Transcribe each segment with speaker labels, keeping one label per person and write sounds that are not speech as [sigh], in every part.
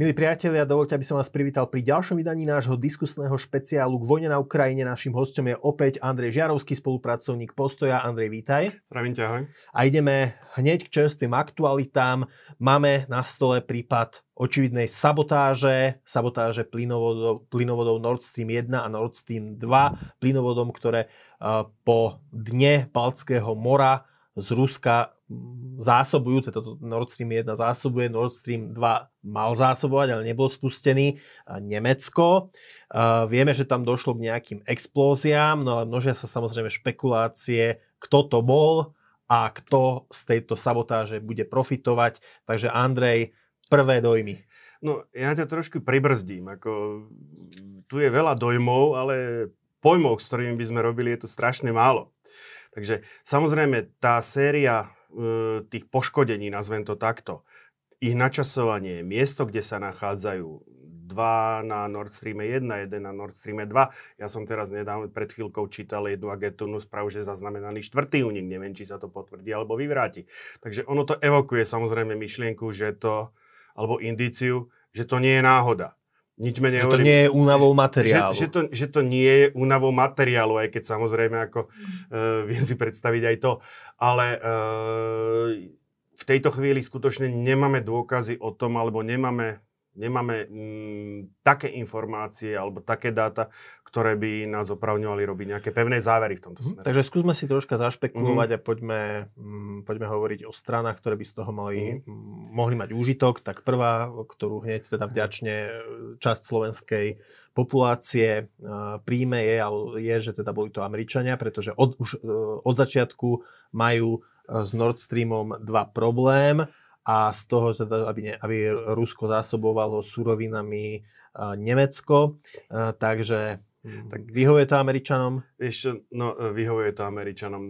Speaker 1: Milí priatelia, dovolte, aby som vás privítal pri ďalšom vydaní nášho diskusného špeciálu k vojne na Ukrajine. Našim hostom je opäť Andrej Žiarovský, spolupracovník Postoja. Andrej, vítaj.
Speaker 2: Zdravím ťa, ahoj.
Speaker 1: A ideme hneď k čerstvým aktualitám. Máme na stole prípad očividnej sabotáže, sabotáže plynovodov, plynovodov Nord Stream 1 a Nord Stream 2, plynovodom, ktoré uh, po dne Baltského mora z Ruska zásobujú, teda Nord Stream 1 zásobuje, Nord Stream 2 mal zásobovať, ale nebol spustený Nemecko. Vieme, že tam došlo k nejakým explóziám, no ale množia sa samozrejme špekulácie, kto to bol a kto z tejto sabotáže bude profitovať. Takže Andrej, prvé dojmy.
Speaker 2: No, ja ťa trošku pribrzdím. Ako, tu je veľa dojmov, ale pojmov, s ktorými by sme robili, je tu strašne málo. Takže samozrejme tá séria e, tých poškodení, nazvem to takto, ich načasovanie, miesto, kde sa nachádzajú, dva na Nord Stream 1, jeden na Nord Stream 2. Ja som teraz nedávno pred chvíľkou čítal jednu agentúrnu správu, že zaznamenaný štvrtý únik. Neviem, či sa to potvrdí alebo vyvráti. Takže ono to evokuje samozrejme myšlienku, že to, alebo indíciu, že to nie je náhoda.
Speaker 1: Nič menej že to nie je únavou materiálu.
Speaker 2: Že, že, to, že to nie je únavou materiálu, aj keď samozrejme ako uh, viem si predstaviť aj to. Ale uh, v tejto chvíli skutočne nemáme dôkazy o tom, alebo nemáme nemáme mm, také informácie alebo také dáta, ktoré by nás opravňovali robiť nejaké pevné závery v tomto mhm. smere.
Speaker 1: Takže skúsme si troška zašpekulovať mm. a poďme, mm, poďme hovoriť o stranách, ktoré by z toho mali, mm. mohli mať úžitok. Tak prvá, ktorú hneď teda vďačne e, časť slovenskej populácie uh, príjme je, je, že teda boli to Američania, pretože od, už uh, od začiatku majú uh, s Nord Streamom dva problém a z toho teda, aby, ne, aby Rusko zásobovalo surovinami Nemecko. Takže hm, tak vyhovuje to Američanom?
Speaker 2: Ešte, no vyhovuje to Američanom.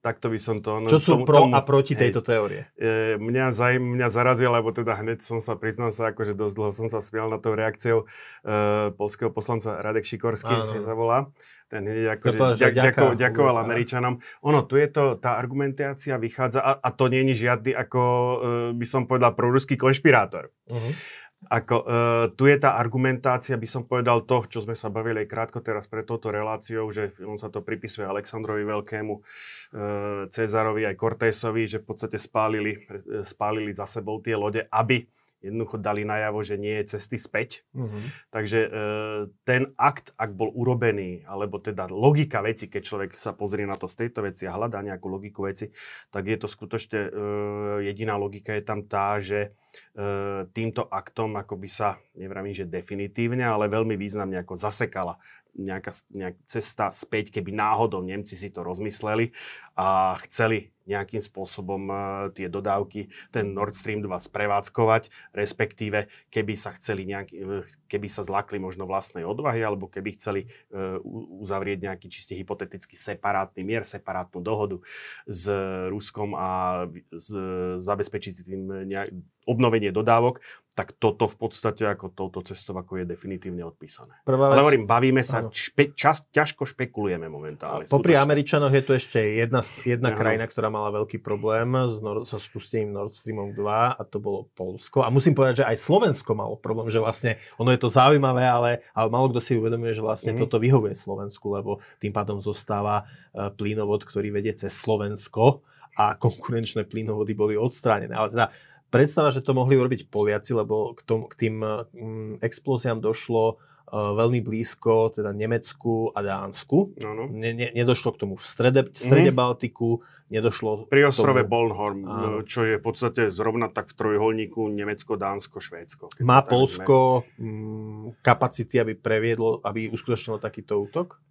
Speaker 2: Takto by som to...
Speaker 1: No, Čo sú tomu, pro tomu, a proti hej, tejto teórie?
Speaker 2: E, mňa, zaj, mňa zarazil, lebo teda hneď som sa, priznal sa, akože dosť dlho som sa smial na tou reakciou e, polského poslanca Radek Šikorský, sa volá ten hneď akože ďak, ďako, ďakoval Američanom. Ono, tu je to, tá argumentácia vychádza, a, a to nie je žiadny, ako uh, by som povedal, proruský konšpirátor. Uh-huh. Ako, uh, tu je tá argumentácia, by som povedal to, čo sme sa bavili aj krátko teraz pred touto reláciou, že on sa to pripisuje Aleksandrovi Veľkému, uh, Cezarovi aj Cortésovi, že v podstate spálili, spálili za sebou tie lode, aby jednoducho dali najavo, že nie je cesty späť. Uh-huh. Takže e, ten akt, ak bol urobený, alebo teda logika veci, keď človek sa pozrie na to z tejto veci a hľadá nejakú logiku veci, tak je to skutočne, e, jediná logika je tam tá, že e, týmto aktom ako by sa, nevravím, že definitívne, ale veľmi významne ako zasekala nejaká, nejaká cesta späť, keby náhodou Nemci si to rozmysleli a chceli nejakým spôsobom uh, tie dodávky, ten Nord Stream 2 sprevádzkovať, respektíve keby sa chceli nejaký, uh, keby sa zlakli možno vlastnej odvahy, alebo keby chceli uh, uzavrieť nejaký čiste hypotetický separátny mier, separátnu dohodu s Ruskom a zabezpečiť tým nejak, obnovenie dodávok, tak toto v podstate ako touto cestou ako je definitívne odpísané. Prvá vec, Ale hovorím, bavíme sa, špe, čas, ťažko špekulujeme momentálne.
Speaker 1: Popri Američanoch je tu ešte jedna, jedna krajina, ktorá mala veľký problém s Nord, so spustením Nord Streamom 2 a to bolo Polsko. A musím povedať, že aj Slovensko malo problém, že vlastne ono je to zaujímavé, ale, ale malo kto si uvedomuje, že vlastne mm-hmm. toto vyhovuje Slovensku, lebo tým pádom zostáva uh, plynovod, ktorý vedie cez Slovensko a konkurenčné plynovody boli odstránené. Ale teda predstava, že to mohli urobiť Poliaci, lebo k, tom, k tým mm, explóziám došlo uh, veľmi blízko, teda Nemecku a Dánsku. Ano. Ne, ne, nedošlo k tomu v strede, v strede mm. Baltiku, nedošlo
Speaker 2: Pri ostrove tomu... Ano. čo je v podstate zrovna tak v trojuholníku Nemecko, Dánsko, Švédsko.
Speaker 1: Má Polsko mm, kapacity, aby previedlo, aby uskutočnilo takýto útok?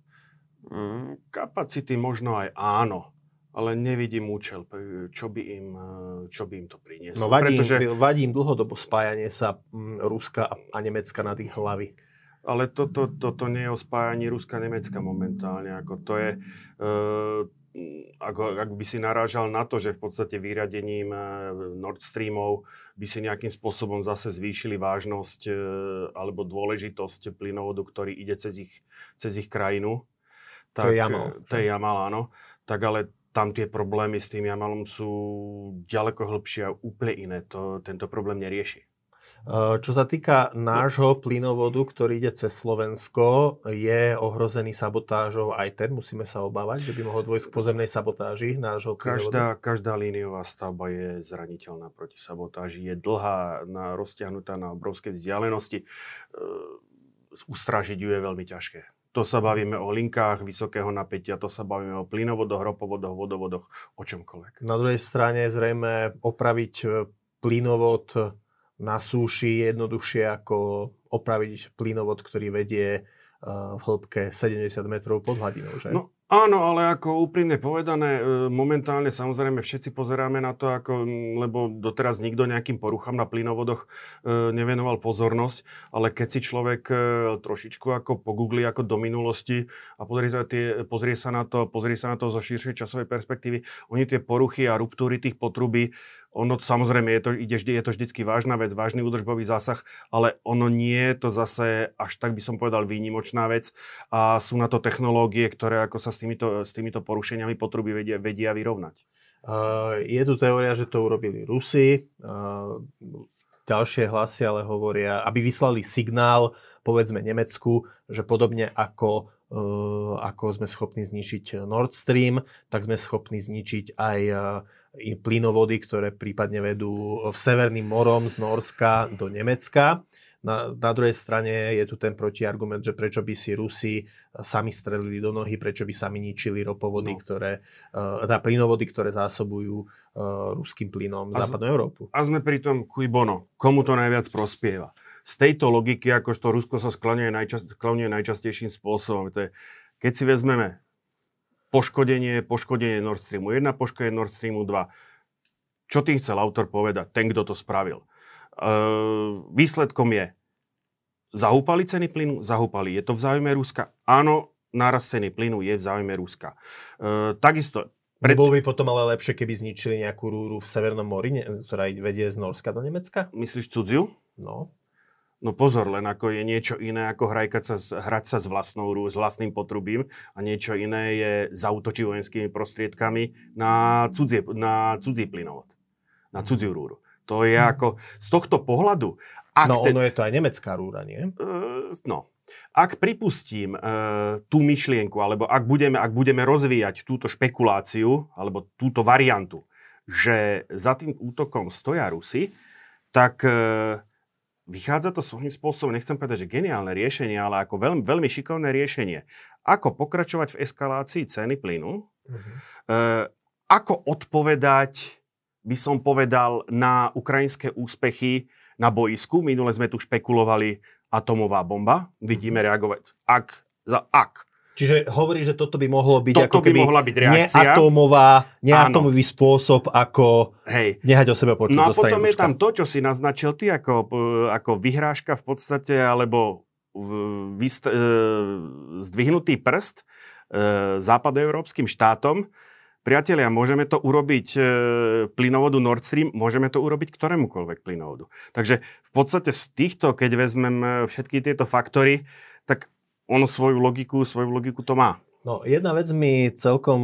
Speaker 2: Mm, kapacity možno aj áno ale nevidím účel, čo by im, čo by im to prinieslo.
Speaker 1: No vadí, Pretože... vadí im dlhodobo spájanie sa Ruska a Nemecka na tých hlavy.
Speaker 2: Ale toto to, to, to nie je o spájaní Ruska-Nemecka momentálne. Ako to je, uh, ako, ak by si narážal na to, že v podstate vyradením Nord Streamov by si nejakým spôsobom zase zvýšili vážnosť alebo dôležitosť plynovodu, ktorý ide cez ich, cez ich krajinu.
Speaker 1: Tak, to je Jamal.
Speaker 2: To je Jamal, áno. Tak ale tam tie problémy s tým Jamalom sú ďaleko hĺbšie a úplne iné. To, tento problém nerieši.
Speaker 1: Čo sa týka nášho plynovodu, ktorý ide cez Slovensko, je ohrozený sabotážou aj ten. Musíme sa obávať, že by mohol dôjsť k pozemnej sabotáži nášho
Speaker 2: každá, každá líniová stavba je zraniteľná proti sabotáži. Je dlhá, na, roztiahnutá na obrovské vzdialenosti. Ustražiť ju je veľmi ťažké. To sa bavíme o linkách vysokého napätia, to sa bavíme o plynovodoch, ropovodoch, vodovodoch, o čomkoľvek.
Speaker 1: Na druhej strane zrejme opraviť e, plynovod na súši je jednoduchšie ako opraviť plynovod, ktorý vedie v hĺbke 70 metrov pod hladinou, že?
Speaker 2: No, Áno, ale ako úprimne povedané, e, momentálne samozrejme všetci pozeráme na to, ako, lebo doteraz nikto nejakým poruchám na plynovodoch e, nevenoval pozornosť, ale keď si človek e, trošičku ako pogugli ako do minulosti a pozrie sa, tie, pozrie sa na to, pozrie sa na to zo širšej časovej perspektívy, oni tie poruchy a ruptúry tých potrubí ono samozrejme je to, ide, je to vždycky vážna vec, vážny údržbový zásah, ale ono nie je to zase až tak by som povedal výnimočná vec a sú na to technológie, ktoré ako sa s týmito, s týmito porušeniami potruby vedia, vedia vyrovnať.
Speaker 1: Uh, je tu teória, že to urobili Rusi. Uh, ďalšie hlasy ale hovoria, aby vyslali signál, povedzme Nemecku, že podobne ako ako sme schopní zničiť Nord Stream, tak sme schopní zničiť aj plynovody, ktoré prípadne vedú v Severným morom z Norska do Nemecka. Na, na druhej strane je tu ten protiargument, že prečo by si Rusi sami strelili do nohy, prečo by sami ničili ropovody, no. ktoré, teda plynovody, ktoré zásobujú uh, ruským plynom a západnú Európu.
Speaker 2: A sme pri tom cui bono. Komu to najviac prospieva? Z tejto logiky, ako to Rusko sa skloňuje, najčast, najčastejším spôsobom. To je, keď si vezmeme poškodenie, poškodenie Nord Streamu 1, poškodenie Nord Streamu 2. Čo tým chcel autor povedať, ten, kto to spravil? Uh, výsledkom je, zahúpali ceny plynu? Zahúpali. Je to v záujme Ruska? Áno, náraz ceny plynu je v záujme Ruska. Uh, takisto,
Speaker 1: pred... Bolo by potom ale lepšie, keby zničili nejakú rúru v Severnom mori, ktorá vedie z Norska do Nemecka?
Speaker 2: Myslíš cudziu?
Speaker 1: No.
Speaker 2: No pozor, len ako je niečo iné ako hrajkať sa, hrať sa s, vlastnou, s vlastným potrubím a niečo iné je zautočiť vojenskými prostriedkami na, cudzie, na cudzí plynovod, na cudziu rúru. To je hm. ako z tohto pohľadu...
Speaker 1: Ak no ono je to aj nemecká rúra, nie?
Speaker 2: Uh, no. Ak pripustím uh, tú myšlienku, alebo ak budeme, ak budeme rozvíjať túto špekuláciu, alebo túto variantu, že za tým útokom stoja Rusy, tak uh, Vychádza to svojím spôsobom, nechcem povedať, že geniálne riešenie, ale ako veľmi, veľmi šikovné riešenie. Ako pokračovať v eskalácii ceny plynu, uh-huh. e, ako odpovedať, by som povedal, na ukrajinské úspechy na boisku. Minule sme tu špekulovali atomová bomba. Vidíme uh-huh. reagovať. Ak, za ak
Speaker 1: Čiže hovorí, že toto by mohlo byť
Speaker 2: toto
Speaker 1: ako keby
Speaker 2: by mohla byť reakcia.
Speaker 1: neatomová, neatomový Áno. spôsob, ako Hej. nehať o sebe počuť.
Speaker 2: No a potom je tam to, čo si naznačil ty, ako, ako vyhrážka v podstate, alebo vyst, e, zdvihnutý prst e, západoeurópskym štátom. Priatelia, môžeme to urobiť plynovodu Nord Stream, môžeme to urobiť ktorémukoľvek plynovodu. Takže v podstate z týchto, keď vezmem všetky tieto faktory, tak ono svoju logiku, svoju logiku to má.
Speaker 1: No, jedna vec mi celkom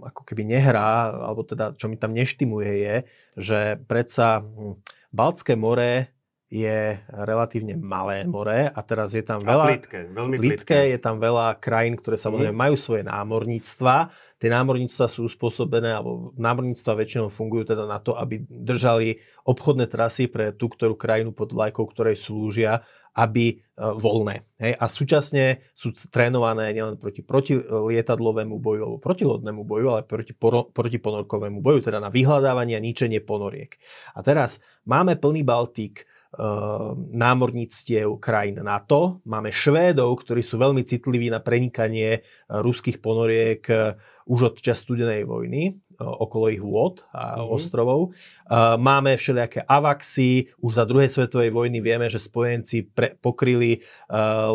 Speaker 1: ako keby nehrá, alebo teda čo mi tam neštimuje je, že predsa Baltské more je relatívne malé more a teraz je tam veľa...
Speaker 2: A plítke, veľmi
Speaker 1: plítke. Je tam veľa krajín, ktoré samozrejme mm. majú svoje námorníctva. Tie námorníctva sú spôsobené, alebo námorníctva väčšinou fungujú teda na to, aby držali obchodné trasy pre tú, ktorú krajinu pod vlajkou, ktorej slúžia aby e, voľné. Hej? A súčasne sú trénované nielen proti protilietadlovému boju alebo protilodnému boju, ale proti, poro, proti ponorkovému boju, teda na vyhľadávanie a ničenie ponoriek. A teraz máme plný Baltík, námorníctiev krajín NATO. Máme Švédov, ktorí sú veľmi citliví na prenikanie e, ruských ponoriek už od čas studenej vojny okolo ich vôd a mm-hmm. ostrovov. Máme všelijaké avaxy, už za druhej svetovej vojny vieme, že spojenci pre, pokryli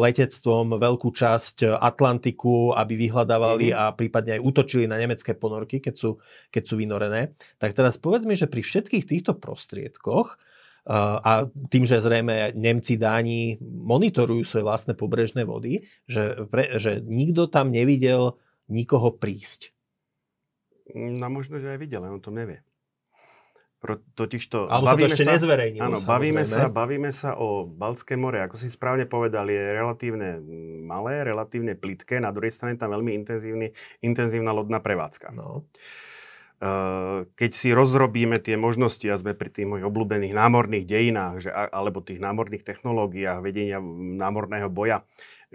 Speaker 1: letectvom veľkú časť Atlantiku, aby vyhľadávali mm-hmm. a prípadne aj útočili na nemecké ponorky, keď sú, keď sú vynorené. Tak teraz povedz mi, že pri všetkých týchto prostriedkoch a tým, že zrejme Nemci, Dáni monitorujú svoje vlastné pobrežné vody, že, pre, že nikto tam nevidel nikoho prísť.
Speaker 2: No možno, že aj videl, on to nevie. totiž to...
Speaker 1: Alebo sa to ešte sa.
Speaker 2: Áno, bavíme sa, bavíme sa o Balské more, ako si správne povedal, je relatívne malé, relatívne plitké, na druhej strane tam veľmi intenzívna lodná prevádzka. No. Keď si rozrobíme tie možnosti a sme pri tých mojich obľúbených námorných dejinách, že, alebo tých námorných technológiách vedenia námorného boja,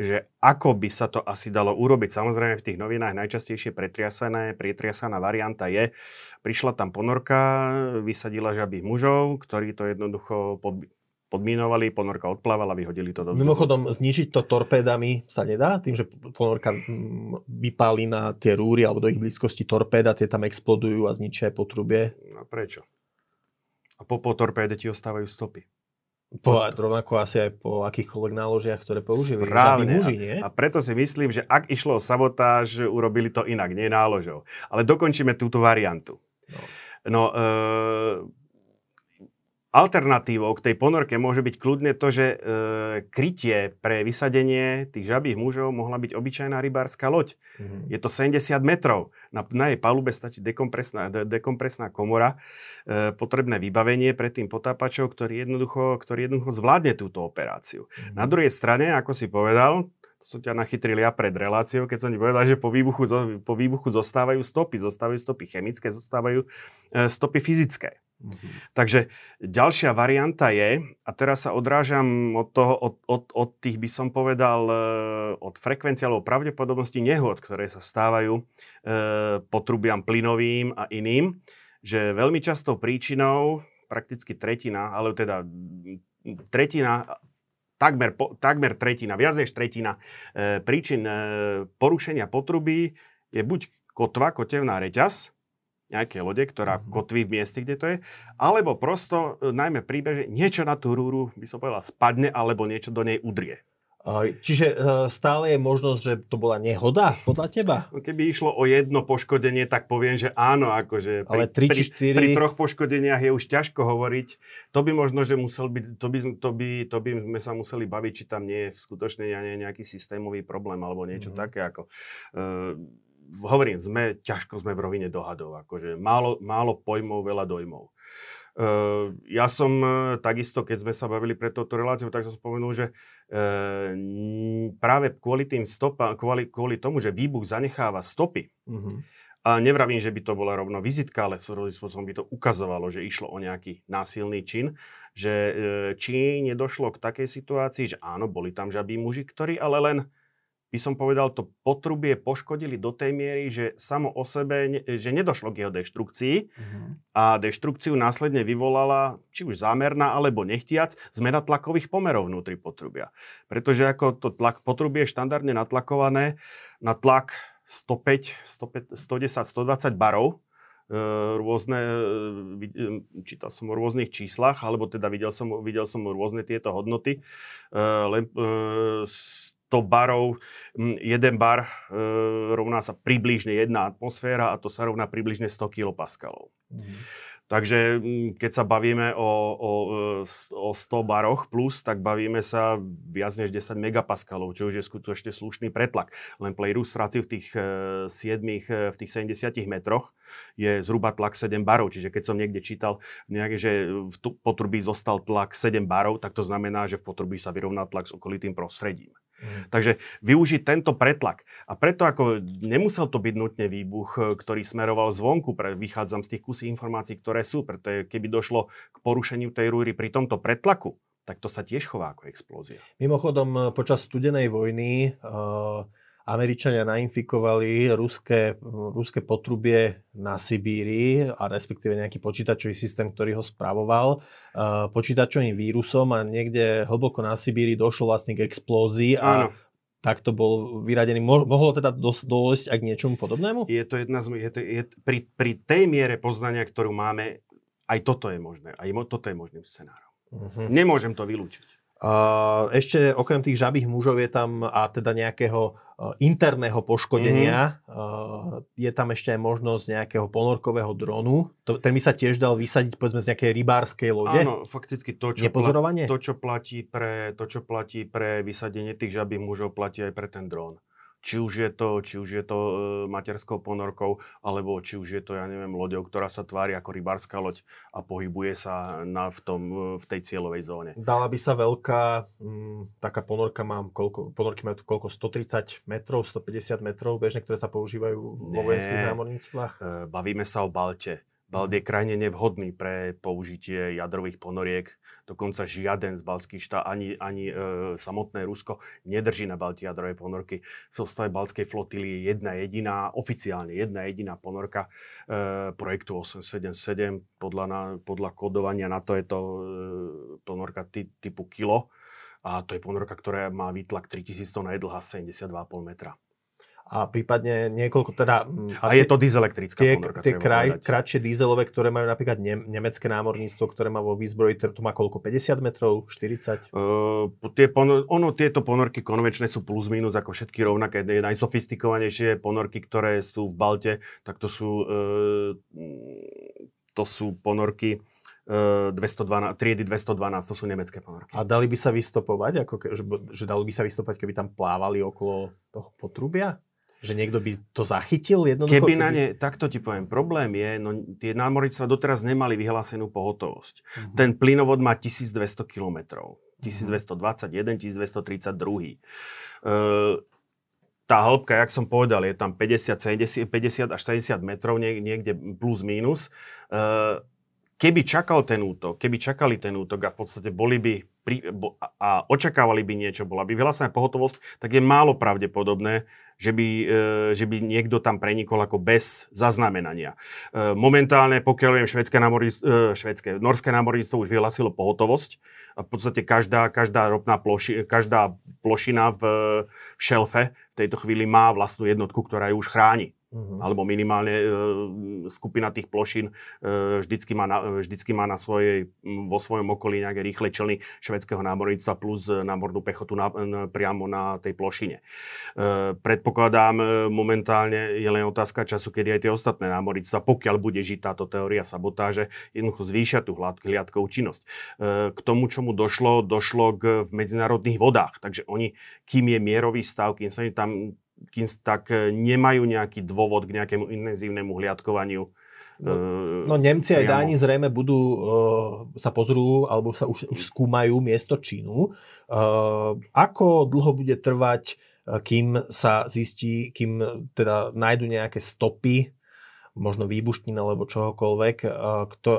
Speaker 2: že ako by sa to asi dalo urobiť. Samozrejme v tých novinách najčastejšie pretriasané, pretriasaná varianta je, prišla tam ponorka, vysadila žabých mužov, ktorí to jednoducho pod, podminovali, ponorka odplávala, vyhodili to do
Speaker 1: vzduchu. Mimochodom, znižiť to torpédami sa nedá? Tým, že ponorka mm, vypáli na tie rúry alebo do ich blízkosti torpéda, tie tam explodujú a zničia potrubie.
Speaker 2: No prečo? A po, po torpéde ti ostávajú stopy.
Speaker 1: Po, rovnako asi aj po akýchkoľvek náložiach, ktoré použili.
Speaker 2: Správne. Muži, nie? A, a preto si myslím, že ak išlo o sabotáž, urobili to inak, nie náložou. Ale dokončíme túto variantu. No, no e, Alternatívou k tej ponorke môže byť kľudne to, že e, krytie pre vysadenie tých žabých mužov mohla byť obyčajná rybárska loď. Mm-hmm. Je to 70 metrov. Na, na jej palube stačí dekompresná, de, dekompresná komora, e, potrebné vybavenie pre tým potápačov, ktorý jednoducho, ktorý jednoducho zvládne túto operáciu. Mm-hmm. Na druhej strane, ako si povedal, to som ťa nachytril ja pred reláciou, keď som ti povedal, že po výbuchu, po výbuchu zostávajú stopy. Zostávajú stopy chemické, zostávajú e, stopy fyzické. Mm-hmm. Takže ďalšia varianta je, a teraz sa odrážam od, toho, od, od, od tých, by som povedal, e, od frekvencie alebo pravdepodobnosti nehod, ktoré sa stávajú e, potrubiam plynovým a iným, že veľmi častou príčinou, prakticky tretina, ale teda tretina takmer, takmer tretina, viac než tretina e, príčin e, porušenia potrubí je buď kotva, kotevná reťaz, nejaké lode, ktorá mm-hmm. kotví v mieste, kde to je, alebo prosto, e, najmä príbeže, niečo na tú rúru, by som povedal, spadne, alebo niečo do nej udrie.
Speaker 1: Čiže e, stále je možnosť, že to bola nehoda podľa teba?
Speaker 2: No, keby išlo o jedno poškodenie, tak poviem, že áno. Akože
Speaker 1: pri, Ale 3 či 4...
Speaker 2: pri, pri troch poškodeniach je už ťažko hovoriť. To by možno, že musel byť, to by, to by, to by sme sa museli baviť, či tam nie je skutočne nejaký systémový problém alebo niečo mm-hmm. také. Ako, uh, hovorím, sme, ťažko sme v rovine dohadov, akože málo, málo pojmov, veľa dojmov. Uh, ja som uh, takisto, keď sme sa bavili pre touto reláciu, tak som spomenul, že uh, práve kvôli tým stopa, kvôli, kvôli tomu, že výbuch zanecháva stopy, uh-huh. a nevravím, že by to bola rovno vizitka, ale svojím spôsobom by to ukazovalo, že išlo o nejaký násilný čin, že či nedošlo k takej situácii, že áno, boli tam žabí muži, ktorí ale len by som povedal, to potrubie poškodili do tej miery, že samo o sebe, že nedošlo k jeho deštrukcii uh-huh. a deštrukciu následne vyvolala, či už zámerná, alebo nechtiac, zmena tlakových pomerov vnútri potrubia. Pretože ako to tlak potrubie je štandardne natlakované na tlak 105, 105 110, 120 barov, e, rôzne, e, e, čítal som o rôznych číslach, alebo teda videl som, videl som rôzne tieto hodnoty. Len 100 barov, jeden bar e, rovná sa približne jedna atmosféra a to sa rovná približne 100 kPa. Mm. Takže keď sa bavíme o, o, e, o 100 baroch plus, tak bavíme sa viac než 10 megapaskalov, čo už je skutočne slušný pretlak. Len pre ilustráciu v tých 7, e, e, v tých 70 metroch je zhruba tlak 7 barov. Čiže keď som niekde čítal, nejaké, že v potrubí zostal tlak 7 barov, tak to znamená, že v potrubí sa vyrovná tlak s okolitým prostredím. Takže využiť tento pretlak. A preto ako nemusel to byť nutne výbuch, e, ktorý smeroval zvonku, pre, vychádzam z tých kusí informácií, ktoré sú, pretože keby došlo k porušeniu tej rúry pri tomto pretlaku, tak to sa tiež chová ako explózia.
Speaker 1: Mimochodom, e, počas studenej vojny uh Američania nainfikovali ruské, ruské potrubie na Sibíri a respektíve nejaký počítačový systém, ktorý ho spravoval uh, počítačovým vírusom a niekde hlboko na Sibíri došlo vlastne k explózii a tak to bol vyradený. Mo- mohlo teda dos- aj k niečomu podobnému?
Speaker 2: Je to jedna z... Je to, je, pri, pri tej miere poznania, ktorú máme, aj toto je možné. Aj mo- toto je možným scenárom. Uh-huh. Nemôžem to vylúčiť.
Speaker 1: Uh, ešte okrem tých žabých mužov je tam a teda nejakého interného poškodenia, mm-hmm. je tam ešte aj možnosť nejakého ponorkového dronu. To, ten by sa tiež dal vysadiť povedzme z nejakej rybárskej lode.
Speaker 2: Áno, fakticky to, čo, pla- to, čo, platí pre, to, čo platí pre vysadenie tých žabých mužov, platí aj pre ten dron. Či už je to, či už je to e, materskou ponorkou, alebo či už je to, ja neviem, loďou, ktorá sa tvári ako rybárska loď a pohybuje sa na, v, tom, e, v tej cieľovej zóne.
Speaker 1: Dala by sa veľká, m, mm, taká ponorka mám, koľko, ponorky majú koľko, 130 metrov, 150 metrov bežne, ktoré sa používajú vo vojenských námorníctvách? E,
Speaker 2: bavíme sa o Balte. Balt je krajine nevhodný pre použitie jadrových ponoriek. Dokonca žiaden z baltských štát, ani, ani e, samotné Rusko nedrží na Balti jadrové ponorky. V zostave baltskej flotily je jedna jediná, oficiálne jedna jediná ponorka e, projektu 877. Podľa, na, podľa kodovania na to je to e, ponorka ty, typu kilo. A to je ponorka, ktorá má výtlak 3000 tón je dlhá 72,5 metra
Speaker 1: a prípadne niekoľko teda...
Speaker 2: Mm, a, a je to dieselektrická
Speaker 1: tie, ponorka, tie kraj, kratšie dízelové, ktoré majú napríklad ne, nemecké námorníctvo, ktoré má vo výzbroji, to má koľko? 50 metrov? 40? Uh,
Speaker 2: tie ponor, ono, tieto ponorky konvenčné sú plus minus ako všetky rovnaké. Najsofistikovanejšie ponorky, ktoré sú v Balte, tak to sú, uh, to sú ponorky 212, triedy 212, to sú nemecké ponorky.
Speaker 1: A dali by sa vystopovať, ako ke, že, že dalo by sa vystopovať, keby tam plávali okolo toho potrubia? Že niekto by to zachytil jednoducho?
Speaker 2: Keby na ne, takto ti poviem, problém je, no tie námorníctva doteraz nemali vyhlásenú pohotovosť. Uh-huh. Ten plynovod má 1200 km. 1221, 1232. Uh, tá hĺbka, jak som povedal, je tam 50, 70, 50 až 70 metrov, niekde plus minus. Uh, keby čakal ten útok, keby čakali ten útok a v podstate boli by pri, bo, a očakávali by niečo, bola by vyhlásená pohotovosť, tak je málo pravdepodobné, že by, e, že by niekto tam prenikol ako bez zaznamenania. E, momentálne, pokiaľ viem, švedské, námorníctvo, e, švedské, norské námorníctvo už vyhlásilo pohotovosť a v podstate každá, každá ropná ploši, každá plošina v, v šelfe v tejto chvíli má vlastnú jednotku, ktorá ju už chráni. Uh-huh. Alebo minimálne e, skupina tých plošín e, vždycky, má na, vždycky má na svojej, vo svojom okolí nejaké rýchle člny švedského námorníctva plus námornú pechotu na, na, priamo na tej plošine. E, predpokladám, e, momentálne je len otázka času, kedy aj tie ostatné námorníctva, pokiaľ bude žiť táto teória sabotáže, jednoducho zvýšia tú hliadkovú činnosť. E, k tomu, čomu došlo, došlo k, v medzinárodných vodách. Takže oni, kým je mierový stav, kým sa tam kým tak e, nemajú nejaký dôvod k nejakému intenzívnemu hliadkovaniu.
Speaker 1: No, e, no Nemci aj Dáni zrejme budú, uh, sa pozrú, alebo sa už, už skúmajú miesto činu. Uh, ako dlho bude trvať, kým sa zistí, kým teda nájdu nejaké stopy možno výbuštín alebo čohokoľvek,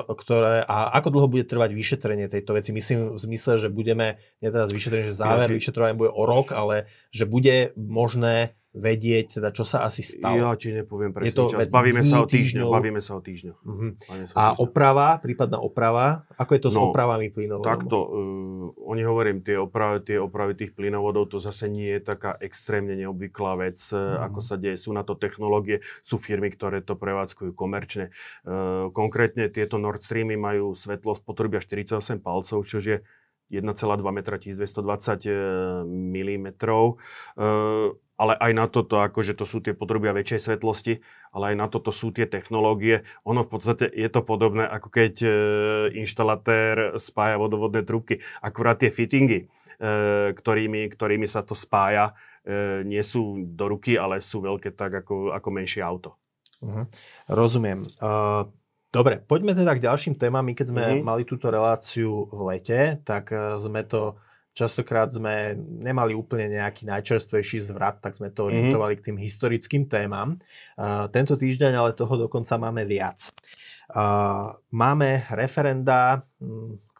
Speaker 1: ktoré, a ako dlho bude trvať vyšetrenie tejto veci. Myslím v zmysle, že budeme, nie teraz vyšetrenie, že záver vyšetrovania bude o rok, ale že bude možné vedieť, teda čo sa asi stalo.
Speaker 2: Ja ti nepoviem presne to čas. Bavíme sa o týždňoch. Bavíme sa o týždňoch. Uh-huh.
Speaker 1: A oprava, prípadná oprava, ako je to no, s opravami plynovodov?
Speaker 2: Takto, uh, oni hovorím, tie opravy, tie opravy tých plynovodov, to zase nie je taká extrémne neobvyklá vec, uh-huh. ako sa deje. Sú na to technológie, sú firmy, ktoré to prevádzkujú komerčne. Uh, konkrétne tieto Nord Streamy majú svetlosť potrubia 48 palcov, čo je 1,2 metra 1220 mm. Uh, ale aj na toto, akože to sú tie potrubia väčšej svetlosti, ale aj na toto sú tie technológie. Ono v podstate je to podobné, ako keď e, inštalatér spája vodovodné trubky. Akurát tie fittingy, e, ktorými, ktorými sa to spája, e, nie sú do ruky, ale sú veľké tak ako, ako menšie auto.
Speaker 1: Uh-huh. Rozumiem. Uh... Dobre, poďme teda k ďalším témam. My keď sme uh-huh. mali túto reláciu v lete, tak sme to Častokrát sme nemali úplne nejaký najčerstvejší zvrat, tak sme to mhm. orientovali mm-hmm. k tým historickým témam. Uh, tento týždeň ale toho dokonca máme viac. Uh, máme referenda,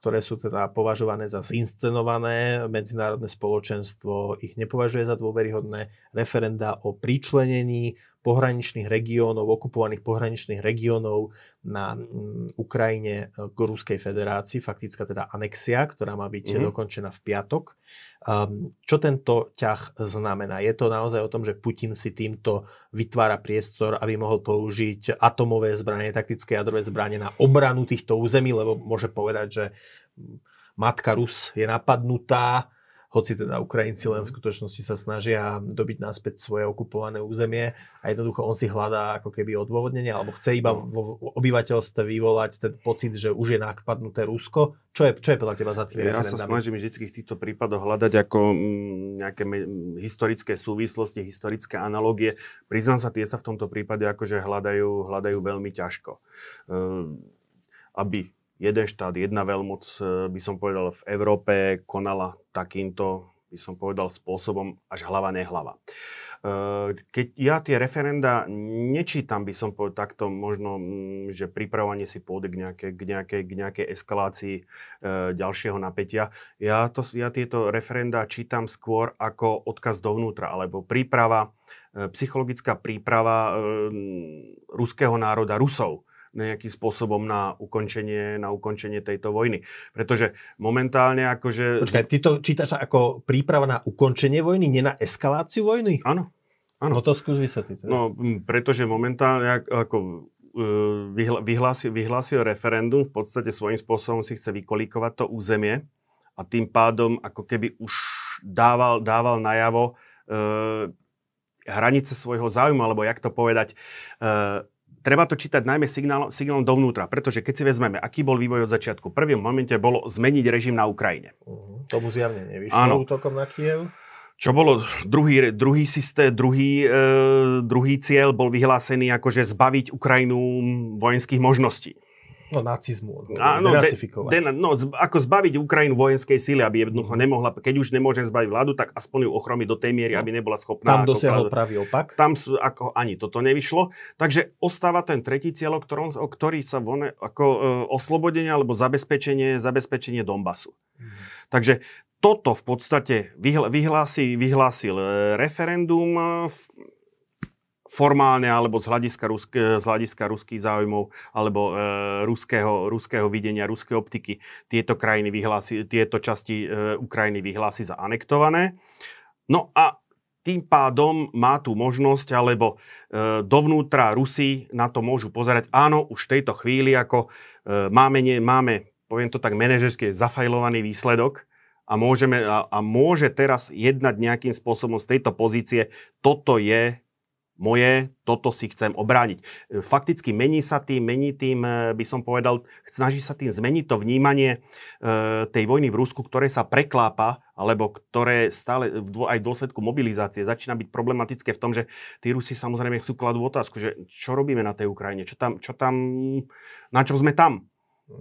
Speaker 1: ktoré sú teda považované za zinscenované. Medzinárodné spoločenstvo ich nepovažuje za dôveryhodné. Referenda o pričlenení pohraničných regiónov, okupovaných pohraničných regiónov na mm, Ukrajine k Ruskej federácii, faktická teda anexia, ktorá má byť mm-hmm. dokončená v piatok. Um, čo tento ťah znamená? Je to naozaj o tom, že Putin si týmto vytvára priestor, aby mohol použiť atomové zbranie, taktické jadrové zbranie na obranu týchto území, lebo môže povedať, že matka Rus je napadnutá, hoci teda Ukrajinci len v skutočnosti sa snažia dobiť naspäť svoje okupované územie a jednoducho on si hľadá ako keby odôvodnenie, alebo chce iba no. vo obyvateľstve vyvolať ten pocit, že už je napadnuté Rusko. Čo je, čo je podľa teba za tým
Speaker 2: Ja sa snažím vždy v týchto prípadoch hľadať ako mm, nejaké historické súvislosti, historické analogie. Priznám sa, tie sa v tomto prípade akože hľadajú, hľadajú veľmi ťažko. Ehm, aby jeden štát, jedna veľmoc, e, by som povedal, v Európe konala takýmto, by som povedal, spôsobom až hlava nehlava. E, keď ja tie referenda nečítam, by som povedal takto možno, že pripravovanie si pôjde k nejakej, k nejakej, k nejakej eskalácii e, ďalšieho napätia. Ja, to, ja tieto referenda čítam skôr ako odkaz dovnútra, alebo príprava, psychologická príprava ruského národa, Rusov nejakým spôsobom na ukončenie, na ukončenie tejto vojny. Pretože momentálne akože...
Speaker 1: Počkaj, ty to čítaš ako príprava na ukončenie vojny, nie na eskaláciu vojny?
Speaker 2: Áno. Áno.
Speaker 1: No to skús vysvetliť.
Speaker 2: Teda. No, pretože momentálne ako e, vyhlásil, vyhlásil referendum, v podstate svojím spôsobom si chce vykolíkovať to územie a tým pádom ako keby už dával, dával najavo e, hranice svojho záujmu, alebo jak to povedať, e, treba to čítať najmä signál, signálom dovnútra, pretože keď si vezmeme, aký bol vývoj od začiatku, v prvom momente bolo zmeniť režim na Ukrajine.
Speaker 1: Uh-huh. Tomu zjavne nevyšlo Áno. útokom na Kiev.
Speaker 2: Čo bolo druhý, druhý systém, druhý, e, druhý cieľ bol vyhlásený akože zbaviť Ukrajinu vojenských možností.
Speaker 1: No nacizmu.
Speaker 2: Áno, de, de, no, ako zbaviť Ukrajinu vojenskej síly, aby jednoducho nemohla, keď už nemôžem zbaviť vládu, tak aspoň ju ochromiť do tej miery, no. aby nebola schopná.
Speaker 1: Tam dosiahol pravý opak.
Speaker 2: Tam ako, ani toto nevyšlo. Takže ostáva ten tretí cieľ, o, ktorom, o ktorý sa vone, ako e, oslobodenie alebo zabezpečenie, zabezpečenie Donbasu. Hmm. Takže toto v podstate vyhlási, vyhlásil e, referendum formálne alebo z hľadiska, rusk, z hľadiska ruských záujmov alebo e, ruského, ruského videnia, ruskej optiky tieto krajiny vyhlási, tieto časti e, Ukrajiny vyhlási za anektované. No a tým pádom má tu možnosť, alebo e, dovnútra Rusi na to môžu pozerať, áno, už v tejto chvíli, ako e, máme, nie, máme, poviem to tak, manažerský zafajlovaný výsledok, a, môžeme, a, a môže teraz jednať nejakým spôsobom z tejto pozície, toto je moje, toto si chcem obrániť. Fakticky mení sa tým, mení tým, e, by som povedal, snaží sa tým zmeniť to vnímanie e, tej vojny v Rusku, ktoré sa preklápa, alebo ktoré stále aj v dôsledku mobilizácie začína byť problematické v tom, že tí Rusi samozrejme chcú kladú otázku, že čo robíme na tej Ukrajine, čo tam, čo tam, na čo sme tam.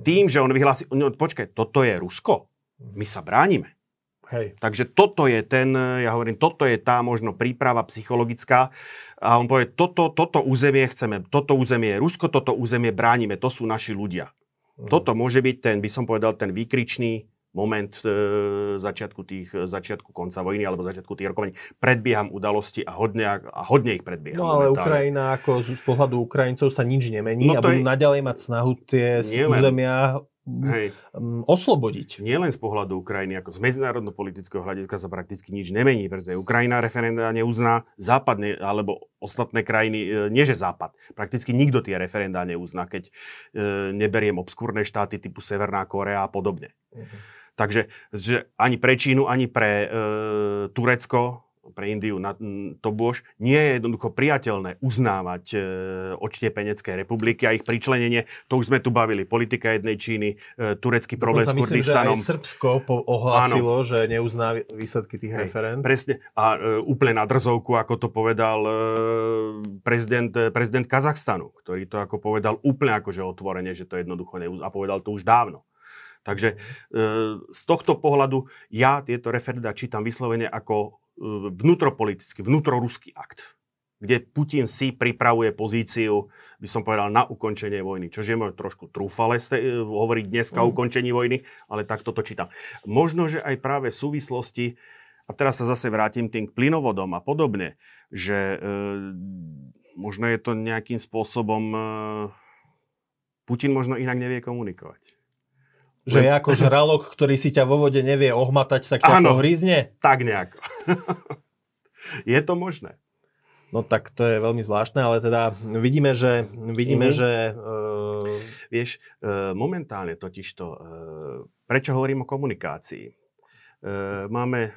Speaker 2: Tým, že on vyhlási, no, počkaj, toto je Rusko, my sa bránime. Hej. Takže toto je ten, ja hovorím, toto je tá možno príprava psychologická. A on povie, toto, toto územie chceme, toto územie je Rusko, toto územie bránime, to sú naši ľudia. Mhm. Toto môže byť ten, by som povedal, ten výkričný moment e, začiatku, tých, začiatku konca vojny alebo začiatku tých rokovaní. Predbieham udalosti a hodne, a hodne ich predbieham.
Speaker 1: No ale momentálne. Ukrajina ako z pohľadu Ukrajincov sa nič nemení no, a budú je... naďalej mať snahu tie územia Hej. oslobodiť.
Speaker 2: Nie len z pohľadu Ukrajiny, ako z medzinárodno-politického hľadiska sa prakticky nič nemení, pretože Ukrajina referenda neuzná, západne alebo ostatné krajiny, e, nie že západ, prakticky nikto tie referenda neuzná, keď e, neberiem obskúrne štáty typu Severná Korea a podobne. Uh-huh. Takže že ani pre Čínu, ani pre e, Turecko pre Indiu na to bož, nie je jednoducho priateľné uznávať e, odštiepenecké republiky a ich pričlenenie. To už sme tu bavili. Politika jednej Číny, e, turecký problém s Kurdistanom.
Speaker 1: Myslím, že aj Srbsko po- ohlásilo, Áno. že neuzná výsledky tých Hej, referend.
Speaker 2: Presne. A e, úplne na drzovku, ako to povedal e, prezident, e, prezident Kazachstanu, ktorý to ako povedal úplne akože otvorene, že to jednoducho neuzná. A povedal to už dávno. Takže e, z tohto pohľadu ja tieto referenda čítam vyslovene ako vnútropolitický, vnútroruský akt, kde Putin si pripravuje pozíciu, by som povedal, na ukončenie vojny. Čo je trošku trúfale e, hovoriť dneska mm. o ukončení vojny, ale tak toto čítam. Možno, že aj práve v súvislosti, a teraz sa zase vrátim tým k plynovodom a podobne, že e, možno je to nejakým spôsobom... E, Putin možno inak nevie komunikovať.
Speaker 1: Že je ako žralok, ktorý si ťa vo vode nevie ohmatať, tak ťa Áno, pohrízne?
Speaker 2: tak nejako. [laughs] je to možné.
Speaker 1: No tak to je veľmi zvláštne, ale teda vidíme, že... Vidíme, mm. že uh...
Speaker 2: Vieš, uh, momentálne totiž to... Uh, prečo hovorím o komunikácii? máme,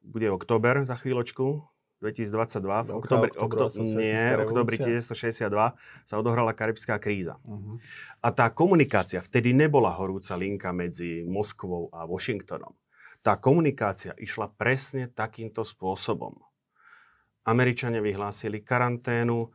Speaker 2: bude október za chvíľočku, 2022, v oktobri, okto, nie, oktobri 1962 sa odohrala karibská kríza. Uh-huh. A tá komunikácia vtedy nebola horúca linka medzi Moskvou a Washingtonom. Tá komunikácia išla presne takýmto spôsobom. Američania vyhlásili karanténu, e,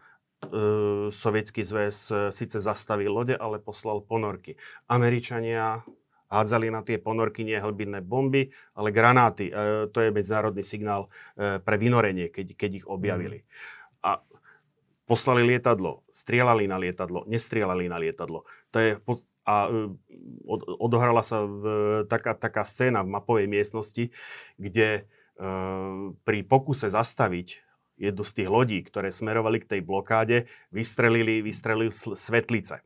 Speaker 2: Sovietský zväz síce zastavil lode, ale poslal ponorky. Američania hádzali na tie ponorky nie hlbinné bomby, ale granáty. E, to je medzinárodný signál e, pre vynorenie, keď, keď ich objavili. Mm. A poslali lietadlo, strieľali na lietadlo, nestrieľali na lietadlo. To je, a e, od, odohrala sa v, taká, taká scéna v mapovej miestnosti, kde e, pri pokuse zastaviť jednu z tých lodí, ktoré smerovali k tej blokáde, vystrelili, vystrelili svetlice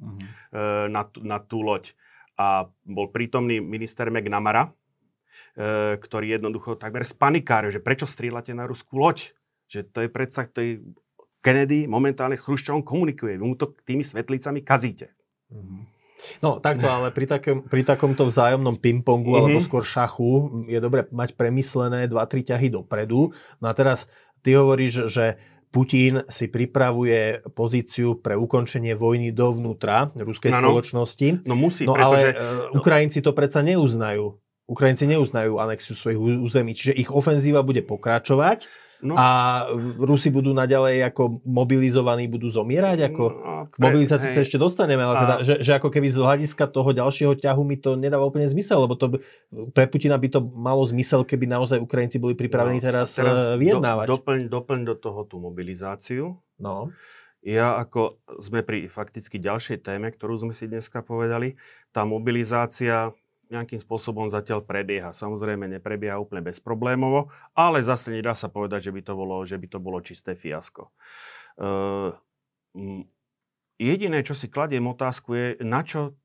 Speaker 2: mm-hmm. na, na tú loď a bol prítomný minister McNamara, e, ktorý jednoducho takmer spanikáril, že prečo strieľate na ruskú loď? Že to je predsa, to je Kennedy momentálne s Chruščovom komunikuje. Vy mu to tými svetlicami kazíte.
Speaker 1: Mm-hmm. No takto, ale pri, takém, pri takomto vzájomnom pingpongu mm-hmm. alebo skôr šachu je dobre mať premyslené 2-3 ťahy dopredu. No a teraz ty hovoríš, že Putin si pripravuje pozíciu pre ukončenie vojny dovnútra ruskej ano. spoločnosti.
Speaker 2: No musí,
Speaker 1: no, pretože... ale uh, Ukrajinci to predsa neuznajú. Ukrajinci neuznajú anexiu svojich území, čiže ich ofenzíva bude pokračovať No. A Rusi budú naďalej ako mobilizovaní, budú zomierať? Ako no, k mobilizácii hej. sa ešte dostaneme, ale teda, že, že ako keby z hľadiska toho ďalšieho ťahu mi to nedáva úplne zmysel, lebo to pre Putina by to malo zmysel, keby naozaj Ukrajinci boli pripravení no, teraz, teraz eh, vyjednávať.
Speaker 2: Do, doplň, doplň do toho tú mobilizáciu.
Speaker 1: No.
Speaker 2: Ja ako sme pri fakticky ďalšej téme, ktorú sme si dneska povedali, tá mobilizácia nejakým spôsobom zatiaľ prebieha. Samozrejme neprebieha úplne bezproblémovo, ale zase nedá sa povedať, že by to bolo, že by to bolo čisté fiasko. Uh, jediné, čo si kladiem otázku je, na čo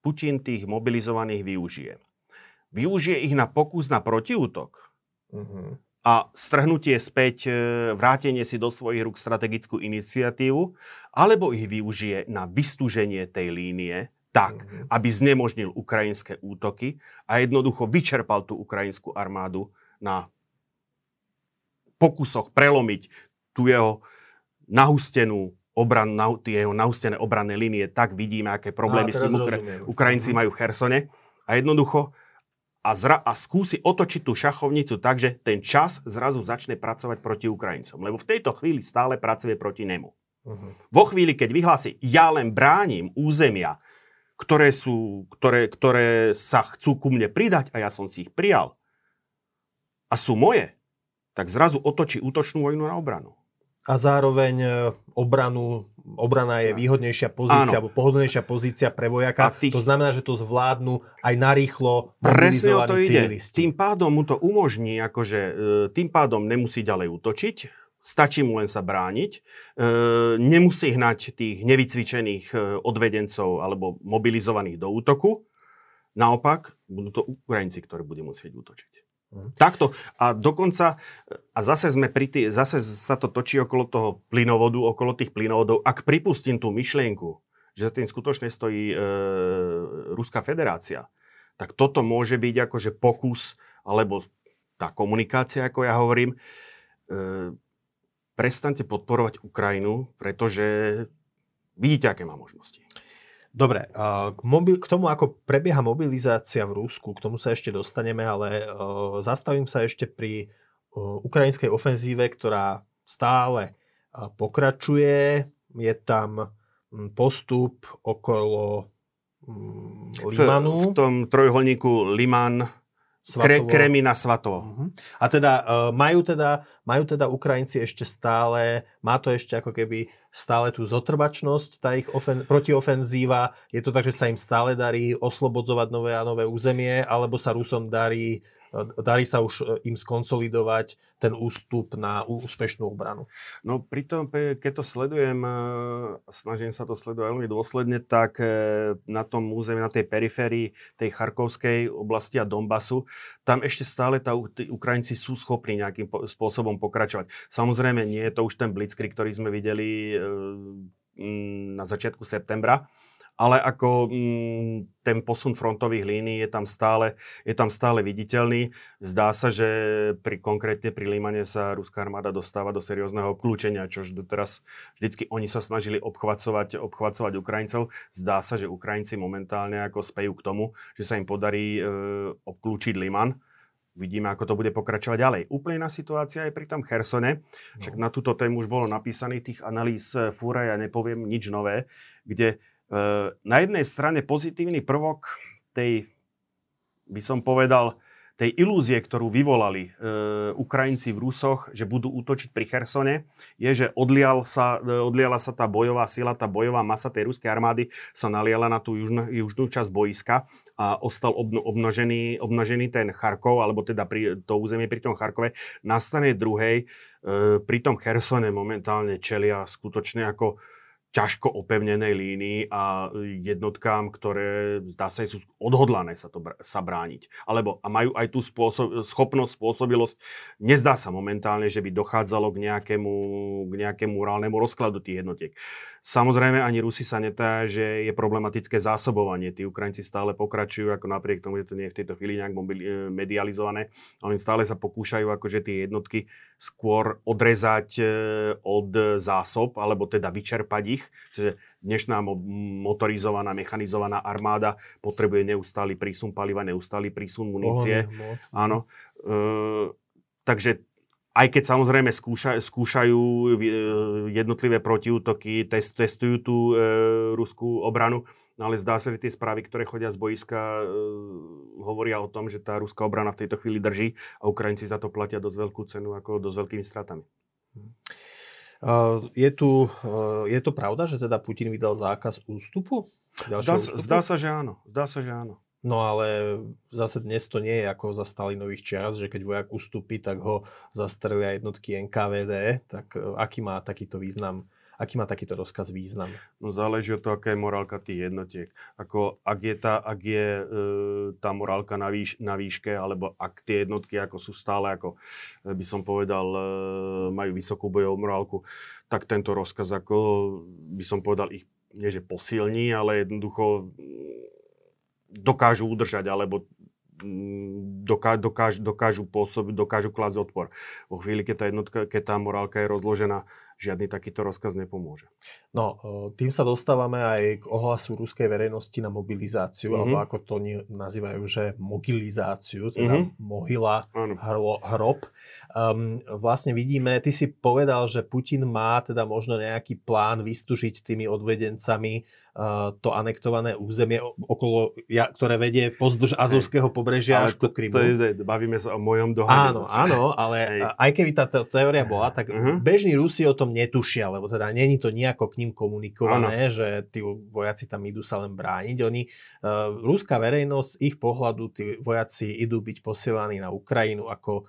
Speaker 2: Putin tých mobilizovaných využije. Využije ich na pokus na protiútok uh-huh. a strhnutie späť, e, vrátenie si do svojich rúk strategickú iniciatívu, alebo ich využije na vystúženie tej línie, tak, aby znemožnil ukrajinské útoky a jednoducho vyčerpal tú ukrajinskú armádu na pokusoch prelomiť tú jeho nahustenú obran, na, tie jeho nahustené obranné línie, tak vidíme, aké problémy no, s tým Ukra- Ukrajinci mm-hmm. majú v Hersone. A jednoducho a, zra- a skúsi otočiť tú šachovnicu tak, že ten čas zrazu začne pracovať proti Ukrajincom. Lebo v tejto chvíli stále pracuje proti nemu. Uh-huh. Vo chvíli, keď vyhlási, ja len bránim územia, ktoré, sú, ktoré, ktoré sa chcú ku mne pridať a ja som si ich prijal a sú moje, tak zrazu otočí útočnú vojnu na obranu.
Speaker 1: A zároveň e, obranu, obrana je výhodnejšia pozícia, Áno. alebo pohodlnejšia pozícia pre vojaka. Tých... To znamená, že to zvládnu aj narýchlo
Speaker 2: Presne o to ide. Tým pádom mu to umožní, akože e, tým pádom nemusí ďalej útočiť, Stačí mu len sa brániť, e, nemusí hnať tých nevycvičených e, odvedencov alebo mobilizovaných do útoku. Naopak, budú to Ukrajinci, ktorí budú musieť útočiť. Mm. Takto. A dokonca, a zase, sme pri tý, zase sa to točí okolo toho plynovodu, okolo tých plynovodov. Ak pripustím tú myšlienku, že za tým skutočne stojí e, Ruská federácia, tak toto môže byť akože pokus, alebo tá komunikácia, ako ja hovorím, e, prestante podporovať Ukrajinu, pretože vidíte, aké má možnosti.
Speaker 1: Dobre, k, mobil, k tomu, ako prebieha mobilizácia v Rusku, k tomu sa ešte dostaneme, ale zastavím sa ešte pri ukrajinskej ofenzíve, ktorá stále pokračuje. Je tam postup okolo Limanu.
Speaker 2: V, v tom trojuholníku Liman, Svatovo. Kre, Kremina Svatovo. Uh-huh.
Speaker 1: A teda, uh, majú teda majú teda Ukrajinci ešte stále, má to ešte ako keby stále tú zotrvačnosť, tá ich ofen, protiofenzíva, je to tak, že sa im stále darí oslobodzovať nové a nové územie, alebo sa Rusom darí darí sa už e, im skonsolidovať ten ústup na úspešnú obranu?
Speaker 2: No pritom, keď to sledujem, e, snažím sa to sledovať veľmi dôsledne, tak e, na tom území, na tej periférii tej Charkovskej oblasti a Donbasu, tam ešte stále tá, tí Ukrajinci sú schopní nejakým spôsobom pokračovať. Samozrejme, nie je to už ten blitzkrieg, ktorý sme videli na začiatku septembra, ale ako mm, ten posun frontových línií je tam, stále, je tam stále viditeľný. Zdá sa, že pri, konkrétne pri Límane sa ruská armáda dostáva do seriózneho obklúčenia, čož doteraz vždycky oni sa snažili obchvacovať, obchvacovať Ukrajincov. Zdá sa, že Ukrajinci momentálne ako spejú k tomu, že sa im podarí e, obklúčiť Liman. Vidíme, ako to bude pokračovať ďalej. Úplne iná situácia je pri tom Chersone. Však no. na túto tému už bolo napísaných tých analýz e, fúra, ja nepoviem nič nové, kde na jednej strane pozitívny prvok tej, by som povedal, tej ilúzie, ktorú vyvolali e, Ukrajinci v Rusoch, že budú útočiť pri Chersone, je, že odlial sa, e, odliala sa tá bojová sila, tá bojová masa tej ruskej armády sa naliala na tú južnú, južnú časť boiska a ostal obno, obnožený, obnožený ten Charkov, alebo teda pri, to územie pri tom Charkove. Na strane druhej, e, pri tom Chersone momentálne čelia skutočne ako ťažko opevnenej línii a jednotkám, ktoré zdá sa sú odhodlané sa, to, sa brániť. Alebo a majú aj tú spôsob, schopnosť, spôsobilosť. Nezdá sa momentálne, že by dochádzalo k nejakému, k nejakému morálnemu rozkladu tých jednotiek. Samozrejme, ani Rusi sa netá, že je problematické zásobovanie. Tí Ukrajinci stále pokračujú, ako napriek tomu, že to nie je v tejto chvíli nejak e, medializované, ale stále sa pokúšajú akože tie jednotky skôr odrezať e, od zásob, alebo teda vyčerpať ich. Čiže dnešná motorizovaná, mechanizovaná armáda potrebuje neustály prísun paliva, neustály prísun munície. Áno. E, takže aj keď samozrejme skúša, skúšajú e, jednotlivé protiútoky, test, testujú tú e, ruskú obranu, no ale zdá sa, že tie správy, ktoré chodia z boiska, e, hovoria o tom, že tá ruská obrana v tejto chvíli drží a Ukrajinci za to platia dosť veľkú cenu, ako dosť veľkými stratami.
Speaker 1: Uh, je, tu, uh, je to pravda, že teda Putin vydal zákaz ústupu?
Speaker 2: Zdá, ústupu? zdá sa, že áno. Zdá sa, že áno.
Speaker 1: No ale zase dnes to nie je ako za Stalinových čias, že keď vojak ustúpi, tak ho zastrelia jednotky NKVD. Tak e, aký má takýto význam? Aký má takýto rozkaz význam?
Speaker 2: No záleží od toho, aká je morálka tých jednotiek. Ako, ak je, tá, ak je e, tá morálka na, výš, na výške, alebo ak tie jednotky ako sú stále, ako e, by som povedal, e, majú vysokú bojovú morálku, tak tento rozkaz, ako by som povedal, ich nie že posilní, ale jednoducho dokážu udržať, alebo mm, dokážu, dokážu pôsobiť, dokážu klásť odpor. Vo chvíli, keď tá jednotka, keď tá morálka je rozložená, žiadny takýto rozkaz nepomôže.
Speaker 1: No, tým sa dostávame aj k ohlasu ruskej verejnosti na mobilizáciu, mm-hmm. alebo ako to nazývajú, že mobilizáciu, teda mm-hmm. mohyla, hro, hrob. Um, vlastne vidíme, ty si povedal, že Putin má teda možno nejaký plán vystužiť tými odvedencami to anektované územie, okolo, ja, ktoré vedie pozdĺž Azovského pobrežia až ku Krymu.
Speaker 2: To, to, bavíme sa o mojom dohade.
Speaker 1: Áno, zase. áno, ale Hej. aj keby tá teória bola, tak uh-huh. bežní Rusi o tom netušia, lebo teda není to nejako k ním komunikované, ano. že tí vojaci tam idú sa len brániť. Oni, uh, ruská verejnosť, ich pohľadu, tí vojaci idú byť posielaní na Ukrajinu ako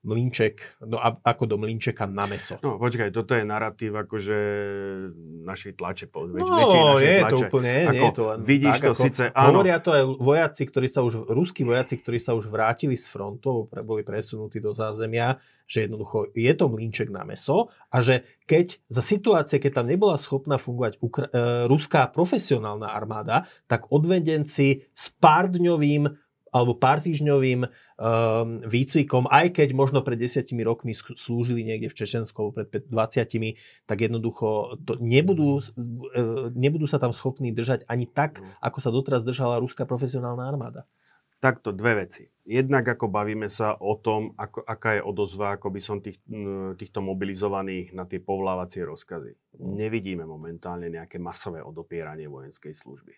Speaker 1: mlinček, no a, ako do mlinčeka na meso.
Speaker 2: No počkaj, toto je narratív akože našej tlače.
Speaker 1: Veď, no, našej nie je to úplne, ako, nie je to len
Speaker 2: Vidíš
Speaker 1: tak,
Speaker 2: to
Speaker 1: ako,
Speaker 2: síce,
Speaker 1: áno. Hovoria to aj vojaci, ktorí sa už, ruskí vojaci, ktorí sa už vrátili z frontov, boli presunutí do zázemia, že jednoducho je to mlinček na meso a že keď za situácie, keď tam nebola schopná fungovať ukra- e, ruská profesionálna armáda, tak odvedenci s pár dňovým alebo pár týždňovým um, výcvikom, aj keď možno pred desiatimi rokmi slúžili niekde v Čečensku pred 20, tak jednoducho to nebudú, uh, nebudú sa tam schopní držať ani tak, no. ako sa doteraz držala ruská profesionálna armáda.
Speaker 2: Takto dve veci. Jednak ako bavíme sa o tom, ako, aká je odozva, ako by som tých, týchto mobilizovaných na tie povlávacie rozkazy. Nevidíme momentálne nejaké masové odopieranie vojenskej služby.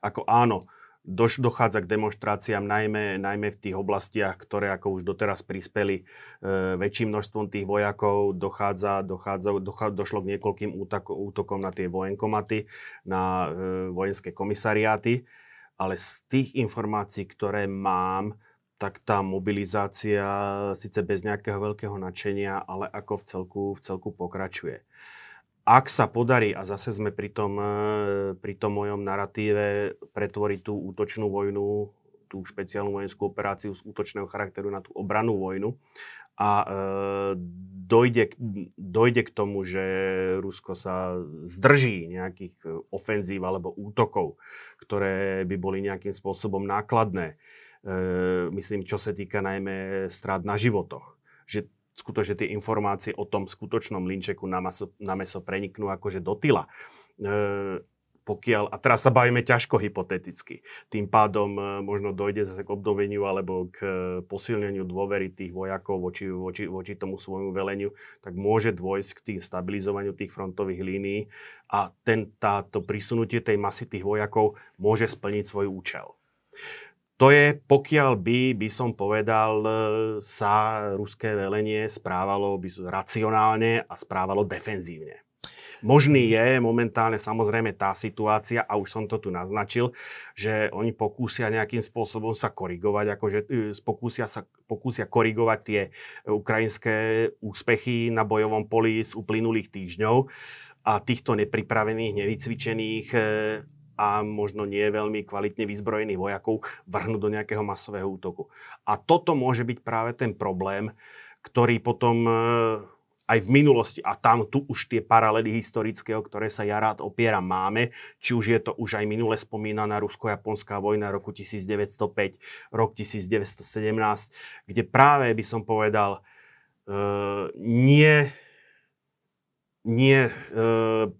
Speaker 2: Ako áno, doš, dochádza k demonstráciám najmä, najmä v tých oblastiach, ktoré ako už doteraz prispeli e, väčším množstvom tých vojakov. Dochádza, dochádza, dochádza, došlo k niekoľkým útokom, útokom na tie vojenkomaty, na e, vojenské komisariáty. Ale z tých informácií, ktoré mám, tak tá mobilizácia síce bez nejakého veľkého nadšenia, ale ako v celku, v celku pokračuje. Ak sa podarí, a zase sme pri tom, e, pri tom mojom narratíve, pretvoriť tú útočnú vojnu, tú špeciálnu vojenskú operáciu z útočného charakteru na tú obranú vojnu a e, dojde, dojde k tomu, že Rusko sa zdrží nejakých e, ofenzív alebo útokov, ktoré by boli nejakým spôsobom nákladné. E, myslím, čo sa týka najmä strát na životoch. Že skutočne tie informácie o tom skutočnom linčeku na, maso, na meso preniknú akože do tyla. Pokiaľ, a teraz sa bavíme ťažko hypoteticky, tým pádom e, možno dojde zase k obnoveniu alebo k e, posilneniu dôvery tých vojakov voči, voči, voči tomu svojmu veleniu, tak môže dôjsť k tým stabilizovaniu tých frontových línií a ten, táto prisunutie tej masy tých vojakov môže splniť svoj účel. To je, pokiaľ by, by som povedal, e, sa ruské velenie správalo by racionálne a správalo defenzívne. Možný je momentálne samozrejme tá situácia, a už som to tu naznačil, že oni pokúsia nejakým spôsobom sa korigovať, akože e, pokúsia, sa, pokúsia korigovať tie ukrajinské úspechy na bojovom poli z uplynulých týždňov a týchto nepripravených, nevycvičených e, a možno nie veľmi kvalitne vyzbrojených vojakov vrhnúť do nejakého masového útoku. A toto môže byť práve ten problém, ktorý potom e, aj v minulosti a tam tu už tie paralely historické, o ktoré sa ja rád opieram, máme. Či už je to už aj minule spomínaná rusko-japonská vojna roku 1905, rok 1917, kde práve by som povedal, uh, nie nie e,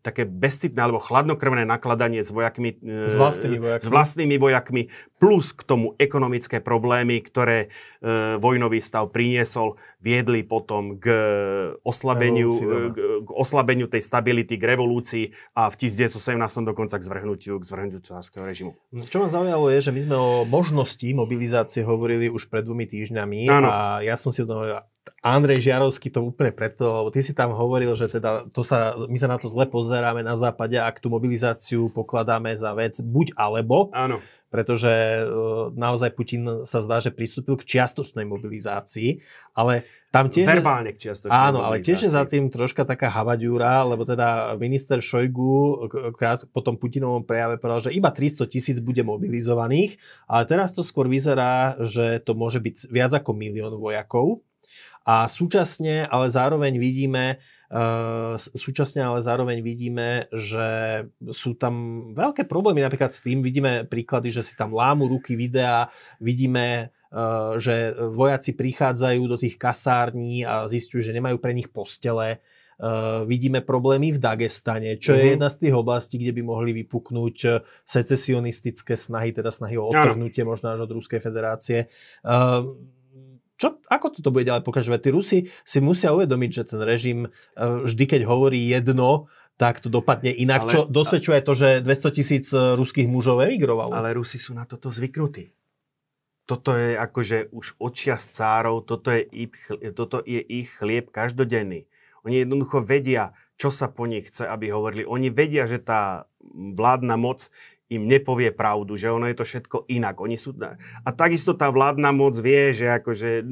Speaker 2: také bezcitné alebo chladnokrvné nakladanie s vojakmi,
Speaker 1: e, s, vlastnými vojakmi.
Speaker 2: s vlastnými vojakmi, plus k tomu ekonomické problémy, ktoré e, vojnový stav priniesol, viedli potom k oslabeniu, e, k, k oslabeniu tej stability, k revolúcii a v 1917 dokonca k zvrhnutiu, k zvrhnutiu cárskeho režimu.
Speaker 1: Čo ma zaujalo je, že my sme o možnosti mobilizácie hovorili už pred dvomi týždňami ano. a ja som si to Andrej Žiarovský to úplne preto, lebo ty si tam hovoril, že teda to sa, my sa na to zle pozeráme na západe, ak tú mobilizáciu pokladáme za vec buď alebo.
Speaker 2: Áno.
Speaker 1: Pretože uh, naozaj Putin sa zdá, že pristúpil k čiastostnej mobilizácii, ale tam tiež...
Speaker 2: Verbálne k čiastočnej
Speaker 1: Áno, ale tiež je za tým troška taká havadiúra, lebo teda minister Šojgu krát po tom Putinovom prejave povedal, že iba 300 tisíc bude mobilizovaných, ale teraz to skôr vyzerá, že to môže byť viac ako milión vojakov a súčasne ale zároveň vidíme, Uh, súčasne ale zároveň vidíme, že sú tam veľké problémy napríklad s tým, vidíme príklady, že si tam lámu ruky videa, vidíme uh, že vojaci prichádzajú do tých kasární a zistujú, že nemajú pre nich postele. Uh, vidíme problémy v Dagestane, čo uh-huh. je mhm. jedna z tých oblastí, kde by mohli vypuknúť secesionistické snahy, teda snahy o odtrhnutie možno až od Ruskej federácie. Uh, čo, ako toto bude ďalej pokračovať? Tí Rusi si musia uvedomiť, že ten režim e, vždy, keď hovorí jedno, tak to dopadne inak, ale, čo dosvedčuje to, že 200 tisíc e, ruských mužov emigrovalo.
Speaker 2: Ale Rusi sú na toto zvyknutí. Toto je akože už odčias cárov, toto je, ich, toto je ich chlieb každodenný. Oni jednoducho vedia, čo sa po nich chce, aby hovorili. Oni vedia, že tá vládna moc im nepovie pravdu, že ono je to všetko inak. Oni sú... A takisto tá vládna moc vie, že akože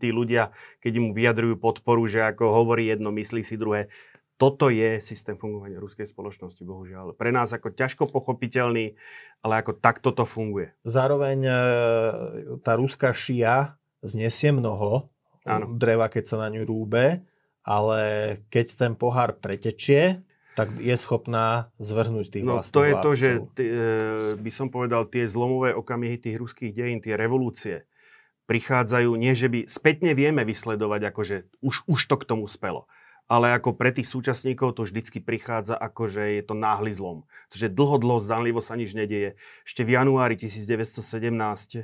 Speaker 2: tí ľudia, keď mu vyjadrujú podporu, že ako hovorí jedno, myslí si druhé. Toto je systém fungovania ruskej spoločnosti, bohužiaľ. Pre nás ako ťažko pochopiteľný, ale ako takto to funguje.
Speaker 1: Zároveň e, tá ruská šia znesie mnoho ano. dreva, keď sa na ňu rúbe, ale keď ten pohár pretečie, tak je schopná zvrhnúť tých
Speaker 2: No to je vládcov. to, že t- e, by som povedal, tie zlomové okamihy tých ruských dejín, tie revolúcie, prichádzajú, nie že by spätne vieme vysledovať, akože už, už to k tomu spelo. Ale ako pre tých súčasníkov to vždycky prichádza ako, že je to náhly zlom. Takže dlho, dlho, zdanlivo sa nič nedieje. Ešte v januári 1917 e,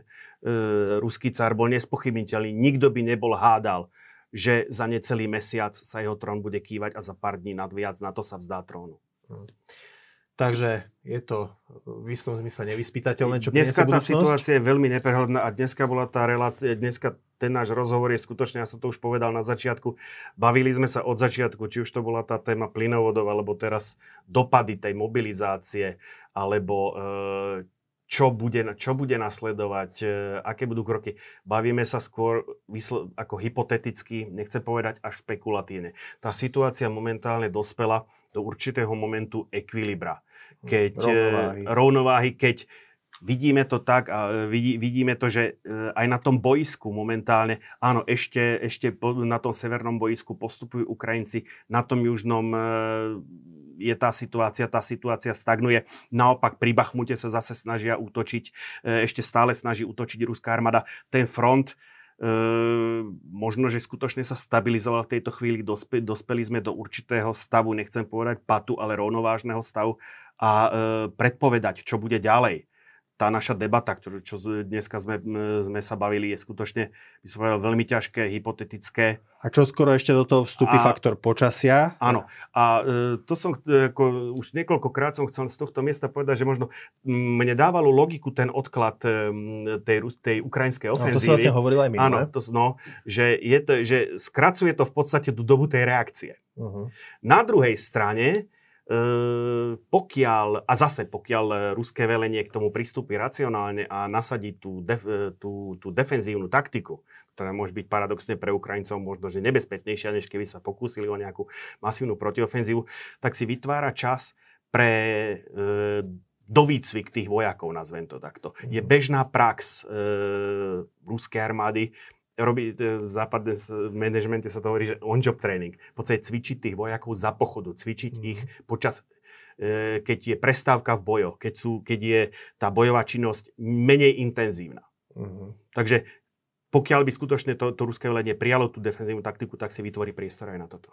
Speaker 2: ruský cár bol nespochybniteľný. Nikto by nebol hádal, že za necelý mesiac sa jeho trón bude kývať a za pár dní nad viac na to sa vzdá trónu. Hmm.
Speaker 1: Takže je to v istom zmysle nevyspytateľné, čo
Speaker 2: Dneska tá situácia je veľmi neprehľadná a dneska bola tá relácia, dneska ten náš rozhovor je skutočne, ja som to už povedal na začiatku, bavili sme sa od začiatku, či už to bola tá téma plynovodov, alebo teraz dopady tej mobilizácie, alebo e, čo bude, čo bude nasledovať, e, aké budú kroky. Bavíme sa skôr vysl- ako hypoteticky, nechcem povedať až špekulatívne. Tá situácia momentálne dospela do určitého momentu ekvilibra. Keď,
Speaker 1: rovnováhy.
Speaker 2: rovnováhy, keď vidíme to tak a vidí, vidíme to, že aj na tom boisku momentálne, áno, ešte, ešte na tom severnom boisku postupujú Ukrajinci, na tom južnom je tá situácia, tá situácia stagnuje. Naopak pri Bachmute sa zase snažia útočiť, ešte stále snaží útočiť ruská armáda. Ten front, Uh, možno, že skutočne sa stabilizoval v tejto chvíli, dospe, dospeli sme do určitého stavu, nechcem povedať patu, ale rovnovážneho stavu a uh, predpovedať, čo bude ďalej tá naša debata, ktorú, čo dneska sme, sme sa bavili, je skutočne, by som povedal, veľmi ťažké, hypotetické.
Speaker 1: A čo skoro ešte do toho vstupí a, faktor počasia?
Speaker 2: Áno. A e, to som, e, ako, už niekoľkokrát som chcel z tohto miesta povedať, že možno mne dávalo logiku ten odklad e, tej, tej ukrajinskej ofenzívy. No, to
Speaker 1: som vlastne hovoril aj my.
Speaker 2: Áno, to, no, že, je to, že skracuje to v podstate tú dobu tej reakcie. Uh-huh. Na druhej strane, pokiaľ, a zase pokiaľ ruské velenie k tomu pristúpi racionálne a nasadí tú, def, e, tú, tú defenzívnu taktiku, ktorá môže byť paradoxne pre Ukrajincov možno, že nebezpečnejšia, než keby sa pokúsili o nejakú masívnu protiofenzívu, tak si vytvára čas pre e, dovýcvik tých vojakov, nazvem to takto. Je mhm. bežná prax e, ruskej armády robí, e, v západnom manažmente sa to hovorí, že on-job training. V podstate cvičiť tých vojakov za pochodu, cvičiť mm. ich počas e, keď je prestávka v bojoch, keď, sú, keď je tá bojová činnosť menej intenzívna. Mm-hmm. Takže pokiaľ by skutočne to, to ruské velenie prijalo tú defenzívnu taktiku, tak si vytvorí priestor aj na toto.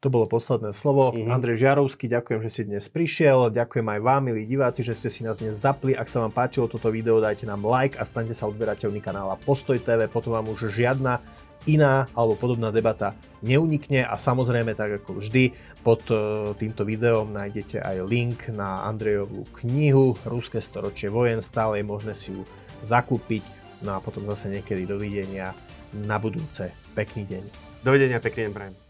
Speaker 1: To bolo posledné slovo. Mm-hmm. Andrej Žiarovský, ďakujem, že si dnes prišiel. Ďakujem aj vám, milí diváci, že ste si nás dnes zapli. Ak sa vám páčilo toto video, dajte nám like a staňte sa odberateľmi kanála Postoj TV. Potom vám už žiadna iná alebo podobná debata neunikne a samozrejme tak ako vždy pod e, týmto videom nájdete aj link na Andrejovú knihu Ruské storočie vojen, stále je možné si ju zakúpiť no a potom zase niekedy dovidenia na budúce. Pekný deň.
Speaker 2: Dovidenia, pekný deň prajem.